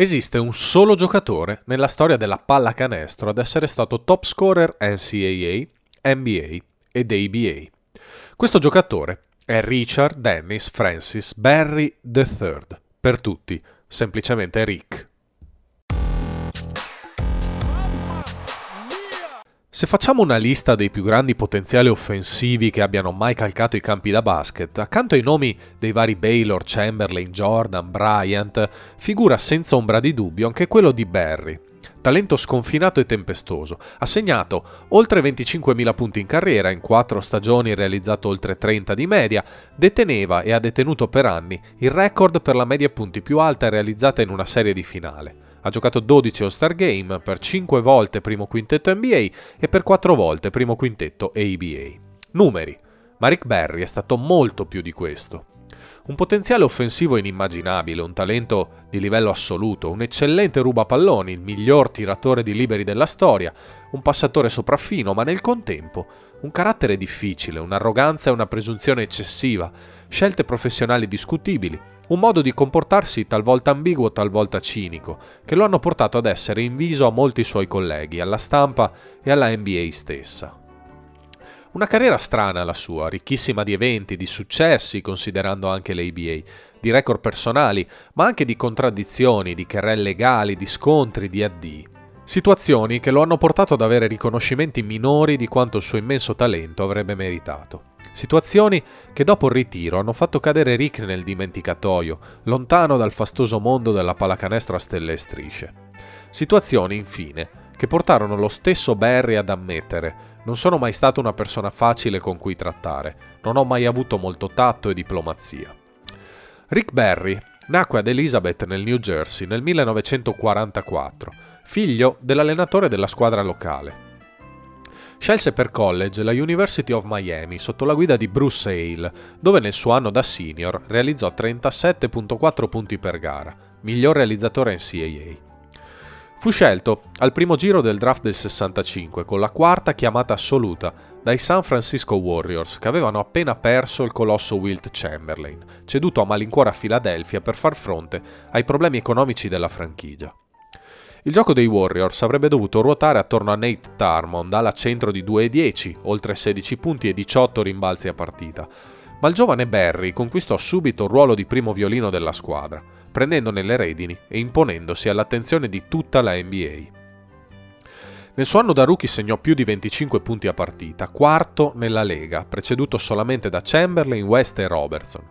Esiste un solo giocatore nella storia della pallacanestro ad essere stato top scorer NCAA, NBA ed ABA. Questo giocatore è Richard Dennis Francis Berry III, per tutti, semplicemente Rick. Se facciamo una lista dei più grandi potenziali offensivi che abbiano mai calcato i campi da basket, accanto ai nomi dei vari Baylor, Chamberlain, Jordan, Bryant, figura senza ombra di dubbio anche quello di Barry. Talento sconfinato e tempestoso, ha segnato oltre 25.000 punti in carriera, in quattro stagioni realizzato oltre 30 di media, deteneva e ha detenuto per anni il record per la media punti più alta realizzata in una serie di finale. Ha giocato 12 All-Star Game, per 5 volte primo quintetto NBA e per 4 volte primo quintetto ABA. Numeri. Ma Rick Barry è stato molto più di questo. Un potenziale offensivo inimmaginabile, un talento di livello assoluto, un eccellente rubapalloni, il miglior tiratore di liberi della storia, un passatore sopraffino, ma nel contempo un carattere difficile, un'arroganza e una presunzione eccessiva, scelte professionali discutibili, un modo di comportarsi talvolta ambiguo, talvolta cinico, che lo hanno portato ad essere inviso a molti suoi colleghi, alla stampa e alla NBA stessa. Una carriera strana la sua, ricchissima di eventi, di successi, considerando anche l'ABA, di record personali, ma anche di contraddizioni, di querelle legali, di scontri, di addii. Situazioni che lo hanno portato ad avere riconoscimenti minori di quanto il suo immenso talento avrebbe meritato. Situazioni che dopo il ritiro hanno fatto cadere Rick nel dimenticatoio, lontano dal fastoso mondo della pallacanestro a stelle e strisce. Situazioni, infine, che portarono lo stesso Barry ad ammettere non sono mai stata una persona facile con cui trattare, non ho mai avuto molto tatto e diplomazia. Rick Barry nacque ad Elizabeth nel New Jersey nel 1944, figlio dell'allenatore della squadra locale. Scelse per college la University of Miami sotto la guida di Bruce Hale, dove nel suo anno da senior realizzò 37.4 punti per gara, miglior realizzatore NCAA. Fu scelto al primo giro del draft del 65 con la quarta chiamata assoluta dai San Francisco Warriors che avevano appena perso il colosso Wilt Chamberlain, ceduto a malincuore a Filadelfia per far fronte ai problemi economici della franchigia. Il gioco dei Warriors avrebbe dovuto ruotare attorno a Nate Tarmond, ala centro di 2,10, oltre 16 punti e 18 rimbalzi a partita, ma il giovane Barry conquistò subito il ruolo di primo violino della squadra, prendendone le redini e imponendosi all'attenzione di tutta la NBA. Nel suo anno da rookie segnò più di 25 punti a partita, quarto nella Lega, preceduto solamente da Chamberlain, West e Robertson.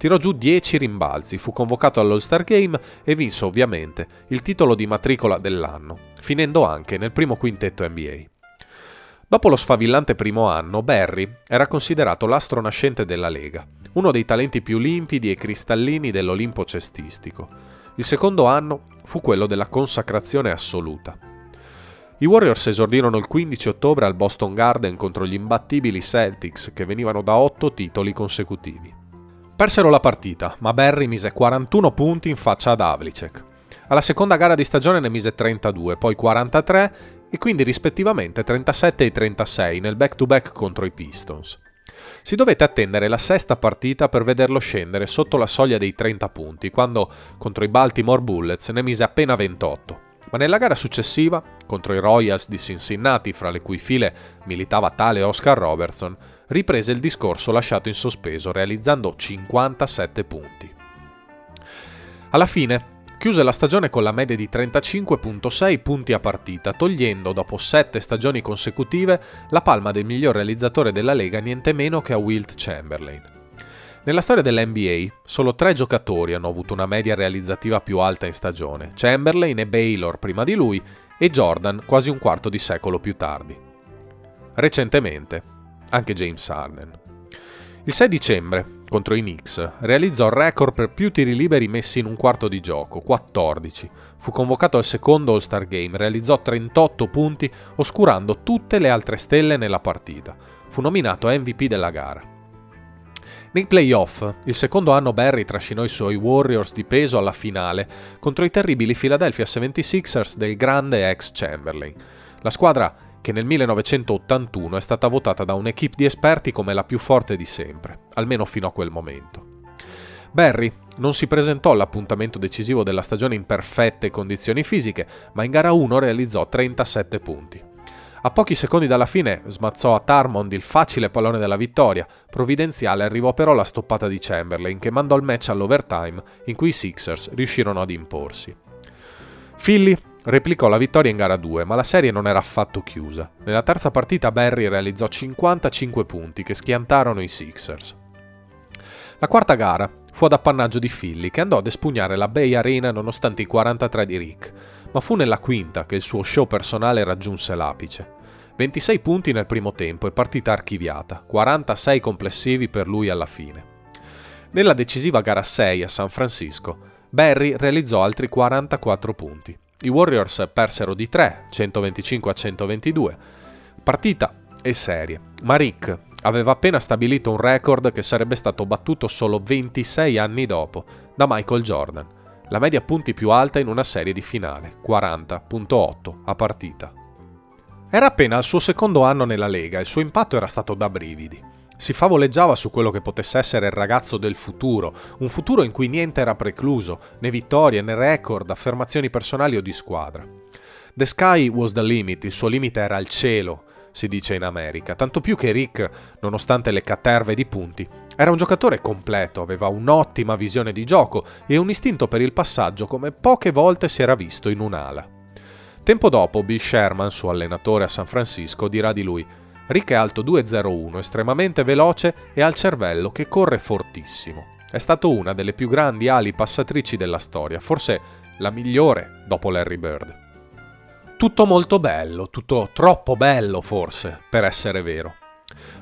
Tirò giù 10 rimbalzi, fu convocato all'All-Star Game e vinse ovviamente il titolo di matricola dell'anno, finendo anche nel primo quintetto NBA. Dopo lo sfavillante primo anno, Barry era considerato l'astro nascente della Lega, uno dei talenti più limpidi e cristallini dell'Olimpo cestistico. Il secondo anno fu quello della consacrazione assoluta. I Warriors esordirono il 15 ottobre al Boston Garden contro gli imbattibili Celtics che venivano da otto titoli consecutivi. Persero la partita, ma Barry mise 41 punti in faccia ad Havlicek. Alla seconda gara di stagione ne mise 32, poi 43 e quindi rispettivamente 37 e 36 nel back-to-back contro i Pistons. Si dovette attendere la sesta partita per vederlo scendere sotto la soglia dei 30 punti, quando contro i Baltimore Bullets ne mise appena 28. Ma nella gara successiva, contro i Royals di Cincinnati, fra le cui file militava tale Oscar Robertson, riprese il discorso lasciato in sospeso realizzando 57 punti. Alla fine chiuse la stagione con la media di 35.6 punti a partita, togliendo dopo sette stagioni consecutive la palma del miglior realizzatore della Lega niente meno che a Wilt Chamberlain. Nella storia dell'NBA solo tre giocatori hanno avuto una media realizzativa più alta in stagione, Chamberlain e Baylor prima di lui e Jordan quasi un quarto di secolo più tardi. Recentemente anche James Harden. Il 6 dicembre contro i Knicks, realizzò il record per più tiri liberi messi in un quarto di gioco, 14. Fu convocato al secondo All-Star Game, realizzò 38 punti, oscurando tutte le altre stelle nella partita. Fu nominato MVP della gara. Nei playoff, il secondo anno Barry trascinò i suoi Warriors di peso alla finale contro i terribili Philadelphia 76ers del grande ex Chamberlain. La squadra che nel 1981 è stata votata da un'equipe di esperti come la più forte di sempre, almeno fino a quel momento. Barry non si presentò all'appuntamento decisivo della stagione in perfette condizioni fisiche, ma in gara 1 realizzò 37 punti. A pochi secondi dalla fine smazzò a Tarmond il facile pallone della vittoria, provvidenziale arrivò però la stoppata di Chamberlain che mandò il match all'overtime in cui i Sixers riuscirono ad imporsi. Philly Replicò la vittoria in gara 2, ma la serie non era affatto chiusa. Nella terza partita Barry realizzò 55 punti che schiantarono i Sixers. La quarta gara fu ad appannaggio di Philly, che andò ad espugnare la Bay Arena nonostante i 43 di Rick, ma fu nella quinta che il suo show personale raggiunse l'apice. 26 punti nel primo tempo e partita archiviata, 46 complessivi per lui alla fine. Nella decisiva gara 6 a San Francisco, Barry realizzò altri 44 punti. I Warriors persero di 3, 125 a 122. Partita e serie, ma Rick aveva appena stabilito un record che sarebbe stato battuto solo 26 anni dopo da Michael Jordan, la media punti più alta in una serie di finale, 40.8 a partita. Era appena al suo secondo anno nella Lega e il suo impatto era stato da brividi. Si favoleggiava su quello che potesse essere il ragazzo del futuro, un futuro in cui niente era precluso, né vittorie, né record, affermazioni personali o di squadra. The sky was the limit, il suo limite era il cielo, si dice in America, tanto più che Rick, nonostante le caterve di punti, era un giocatore completo, aveva un'ottima visione di gioco e un istinto per il passaggio come poche volte si era visto in un'ala. Tempo dopo, Bill Sherman, suo allenatore a San Francisco, dirà di lui Rick è alto 2,01, estremamente veloce e ha il cervello che corre fortissimo. È stato una delle più grandi ali passatrici della storia, forse la migliore dopo Larry Bird. Tutto molto bello, tutto troppo bello forse, per essere vero.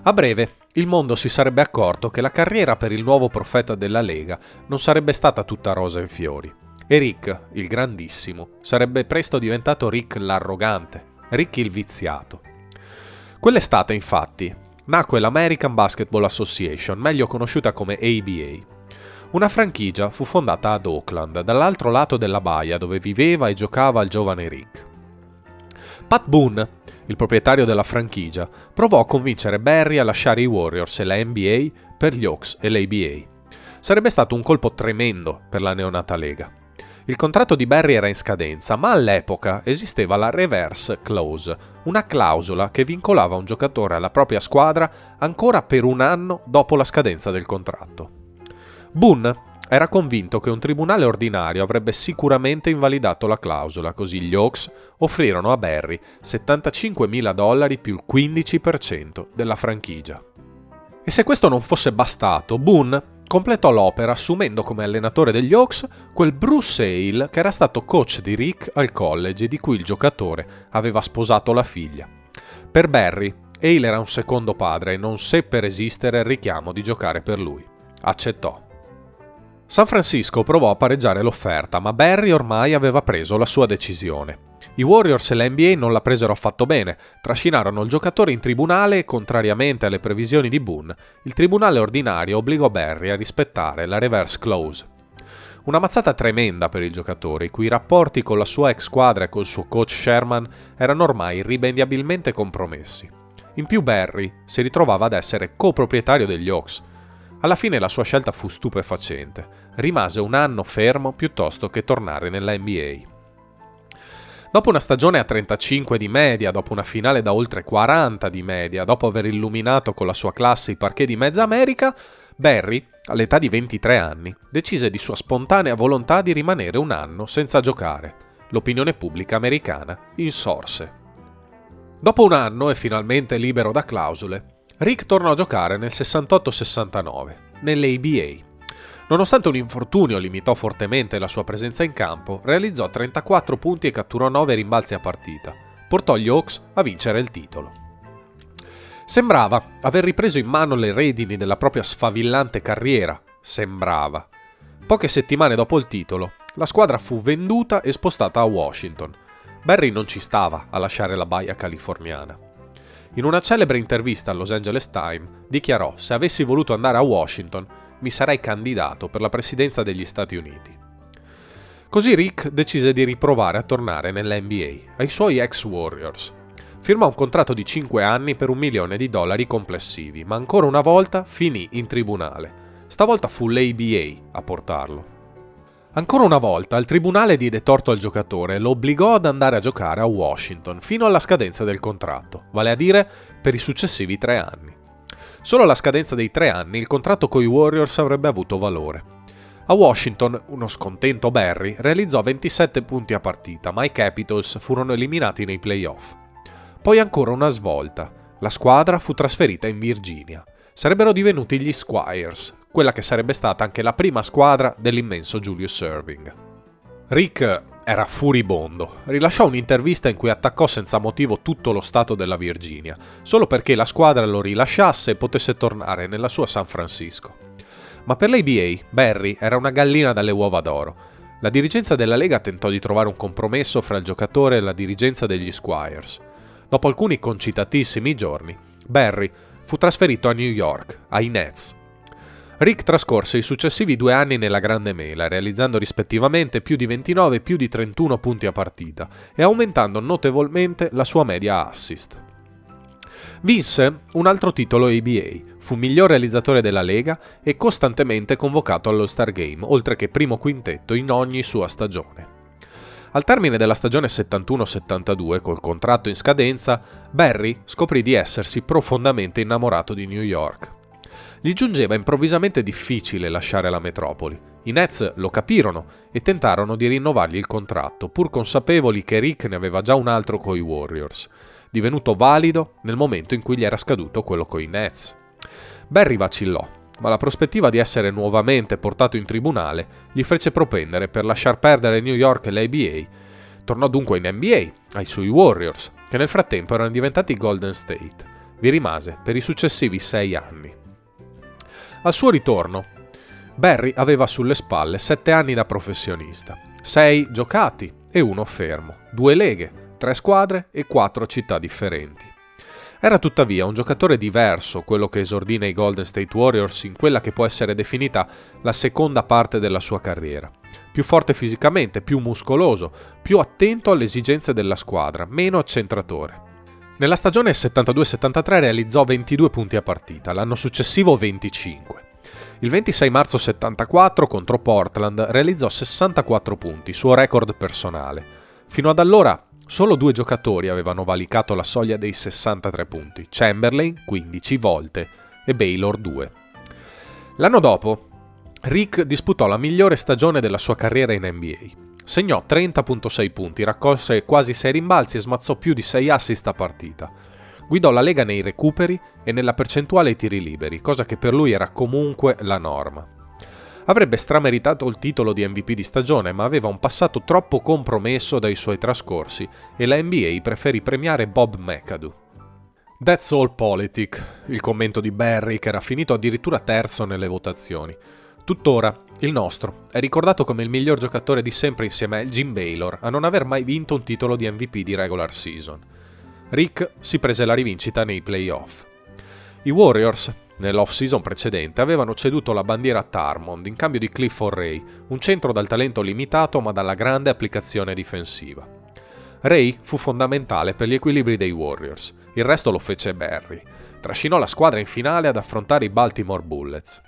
A breve, il mondo si sarebbe accorto che la carriera per il nuovo profeta della Lega non sarebbe stata tutta rosa e fiori. E Rick, il grandissimo, sarebbe presto diventato Rick l'arrogante, Rick il viziato. Quell'estate, infatti, nacque l'American Basketball Association, meglio conosciuta come ABA. Una franchigia fu fondata ad Oakland, dall'altro lato della baia dove viveva e giocava il giovane Rick. Pat Boone, il proprietario della franchigia, provò a convincere Barry a lasciare i Warriors e la NBA per gli Hawks e l'ABA. Sarebbe stato un colpo tremendo per la neonata lega. Il contratto di Barry era in scadenza, ma all'epoca esisteva la reverse clause, una clausola che vincolava un giocatore alla propria squadra ancora per un anno dopo la scadenza del contratto. Boone era convinto che un tribunale ordinario avrebbe sicuramente invalidato la clausola, così gli Hawks offrirono a Barry 75.000 dollari più il 15% della franchigia. E se questo non fosse bastato, Boone completò l'opera assumendo come allenatore degli Hawks quel Bruce Hale che era stato coach di Rick al college e di cui il giocatore aveva sposato la figlia. Per Barry, Hale era un secondo padre e non seppe resistere al richiamo di giocare per lui. Accettò. San Francisco provò a pareggiare l'offerta, ma Barry ormai aveva preso la sua decisione. I Warriors e la NBA non la presero affatto bene, trascinarono il giocatore in tribunale e, contrariamente alle previsioni di Boone, il tribunale ordinario obbligò Barry a rispettare la reverse clause. Una mazzata tremenda per il giocatore, i cui rapporti con la sua ex squadra e col suo coach Sherman erano ormai irrimediabilmente compromessi. In più Barry si ritrovava ad essere coproprietario degli Hawks. Alla fine la sua scelta fu stupefacente. Rimase un anno fermo piuttosto che tornare nella NBA. Dopo una stagione a 35 di media, dopo una finale da oltre 40 di media, dopo aver illuminato con la sua classe i parquet di mezza America, Barry, all'età di 23 anni, decise di sua spontanea volontà di rimanere un anno senza giocare. L'opinione pubblica americana insorse. Dopo un anno e finalmente libero da clausole, Rick tornò a giocare nel 68-69, nell'ABA, Nonostante un infortunio limitò fortemente la sua presenza in campo, realizzò 34 punti e catturò 9 rimbalzi a partita. Portò gli Hawks a vincere il titolo. Sembrava aver ripreso in mano le redini della propria sfavillante carriera. Sembrava. Poche settimane dopo il titolo, la squadra fu venduta e spostata a Washington. Barry non ci stava a lasciare la baia californiana. In una celebre intervista al Los Angeles Times dichiarò se avessi voluto andare a Washington mi sarei candidato per la presidenza degli Stati Uniti. Così Rick decise di riprovare a tornare nell'NBA, ai suoi ex Warriors. Firmò un contratto di 5 anni per un milione di dollari complessivi, ma ancora una volta finì in tribunale. Stavolta fu l'ABA a portarlo. Ancora una volta il tribunale diede torto al giocatore e lo obbligò ad andare a giocare a Washington fino alla scadenza del contratto, vale a dire per i successivi tre anni. Solo alla scadenza dei tre anni il contratto coi Warriors avrebbe avuto valore. A Washington, uno scontento Barry realizzò 27 punti a partita, ma i Capitals furono eliminati nei playoff. Poi ancora una svolta. La squadra fu trasferita in Virginia. Sarebbero divenuti gli Squires, quella che sarebbe stata anche la prima squadra dell'immenso Julius Irving. Rick era furibondo. Rilasciò un'intervista in cui attaccò senza motivo tutto lo stato della Virginia, solo perché la squadra lo rilasciasse e potesse tornare nella sua San Francisco. Ma per l'ABA, Barry era una gallina dalle uova d'oro. La dirigenza della Lega tentò di trovare un compromesso fra il giocatore e la dirigenza degli Squires. Dopo alcuni concitatissimi giorni, Barry fu trasferito a New York, ai Nets, Rick trascorse i successivi due anni nella Grande Mela, realizzando rispettivamente più di 29 e più di 31 punti a partita e aumentando notevolmente la sua media assist. Vinse un altro titolo ABA, fu miglior realizzatore della Lega e costantemente convocato all'All-Star Game, oltre che primo quintetto in ogni sua stagione. Al termine della stagione 71-72, col contratto in scadenza, Barry scoprì di essersi profondamente innamorato di New York gli giungeva improvvisamente difficile lasciare la metropoli. I Nets lo capirono e tentarono di rinnovargli il contratto, pur consapevoli che Rick ne aveva già un altro coi Warriors, divenuto valido nel momento in cui gli era scaduto quello coi Nets. Barry vacillò, ma la prospettiva di essere nuovamente portato in tribunale gli fece propendere per lasciar perdere New York e l'ABA. Tornò dunque in NBA, ai suoi Warriors, che nel frattempo erano diventati Golden State. Vi rimase per i successivi sei anni. Al suo ritorno, Barry aveva sulle spalle sette anni da professionista, sei giocati e uno fermo, due leghe, tre squadre e quattro città differenti. Era tuttavia un giocatore diverso quello che esordì nei Golden State Warriors in quella che può essere definita la seconda parte della sua carriera. Più forte fisicamente, più muscoloso, più attento alle esigenze della squadra, meno accentratore. Nella stagione 72-73 realizzò 22 punti a partita, l'anno successivo 25. Il 26 marzo 74 contro Portland realizzò 64 punti, suo record personale. Fino ad allora solo due giocatori avevano valicato la soglia dei 63 punti, Chamberlain 15 volte e Baylor 2. L'anno dopo, Rick disputò la migliore stagione della sua carriera in NBA. Segnò 30.6 punti, raccolse quasi 6 rimbalzi e smazzò più di 6 assist a partita. Guidò la Lega nei recuperi e nella percentuale ai tiri liberi, cosa che per lui era comunque la norma. Avrebbe strameritato il titolo di MVP di stagione, ma aveva un passato troppo compromesso dai suoi trascorsi e la NBA preferì premiare Bob McAdoo. That's all politic, il commento di Barry che era finito addirittura terzo nelle votazioni. Tuttora, il nostro è ricordato come il miglior giocatore di sempre insieme a Jim Baylor a non aver mai vinto un titolo di MVP di regular season. Rick si prese la rivincita nei playoff. I Warriors nell'off-season precedente, avevano ceduto la bandiera a Tarmond in cambio di Clifford Ray, un centro dal talento limitato ma dalla grande applicazione difensiva. Ray fu fondamentale per gli equilibri dei Warriors, il resto lo fece Barry. Trascinò la squadra in finale ad affrontare i Baltimore Bullets.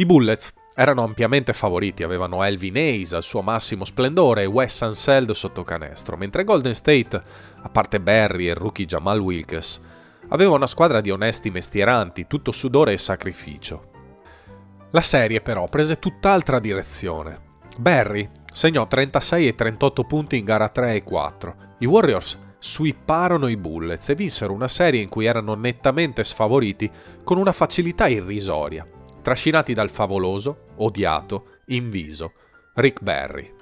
I Bullets erano ampiamente favoriti, avevano Elvin Hayes al suo massimo splendore e Wes Unseld sotto canestro, mentre Golden State, a parte Barry e rookie Jamal Wilkes, aveva una squadra di onesti mestieranti, tutto sudore e sacrificio. La serie però prese tutt'altra direzione. Barry segnò 36 e 38 punti in gara 3 e 4. I Warriors sweeparono i Bullets e vinsero una serie in cui erano nettamente sfavoriti con una facilità irrisoria, trascinati dal favoloso, odiato, inviso Rick Barry.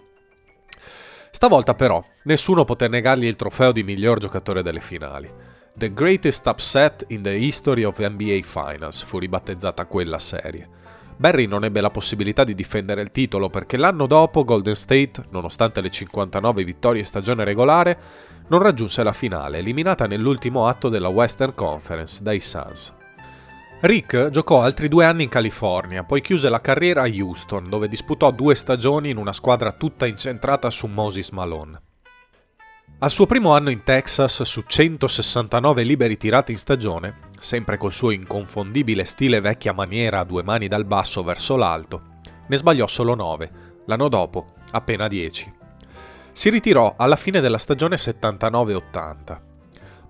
Stavolta però nessuno poté negargli il trofeo di miglior giocatore delle finali. The Greatest Upset in the History of NBA Finals fu ribattezzata quella serie. Barry non ebbe la possibilità di difendere il titolo perché l'anno dopo Golden State, nonostante le 59 vittorie in stagione regolare, non raggiunse la finale, eliminata nell'ultimo atto della Western Conference dai Suns. Rick giocò altri due anni in California, poi chiuse la carriera a Houston, dove disputò due stagioni in una squadra tutta incentrata su Moses Malone. Al suo primo anno in Texas, su 169 liberi tirati in stagione, sempre col suo inconfondibile stile vecchia maniera a due mani dal basso verso l'alto, ne sbagliò solo 9, l'anno dopo appena 10. Si ritirò alla fine della stagione 79-80.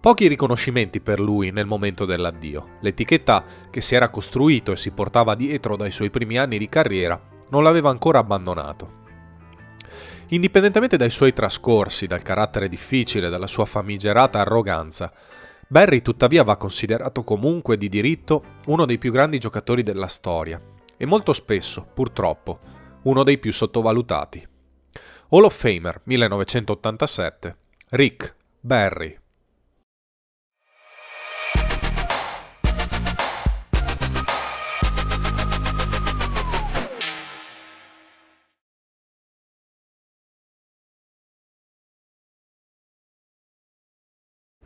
Pochi riconoscimenti per lui nel momento dell'addio. L'etichetta che si era costruito e si portava dietro dai suoi primi anni di carriera non l'aveva ancora abbandonato. Indipendentemente dai suoi trascorsi, dal carattere difficile, dalla sua famigerata arroganza, Barry tuttavia va considerato comunque di diritto uno dei più grandi giocatori della storia e molto spesso, purtroppo, uno dei più sottovalutati. Hall of Famer 1987, Rick Barry.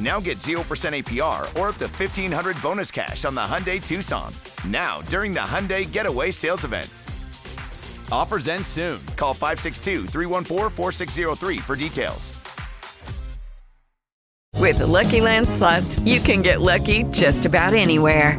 Now get 0% APR or up to 1500 bonus cash on the Hyundai Tucson. Now, during the Hyundai Getaway Sales Event. Offers end soon. Call 562 314 4603 for details. With the Lucky Land slots, you can get lucky just about anywhere.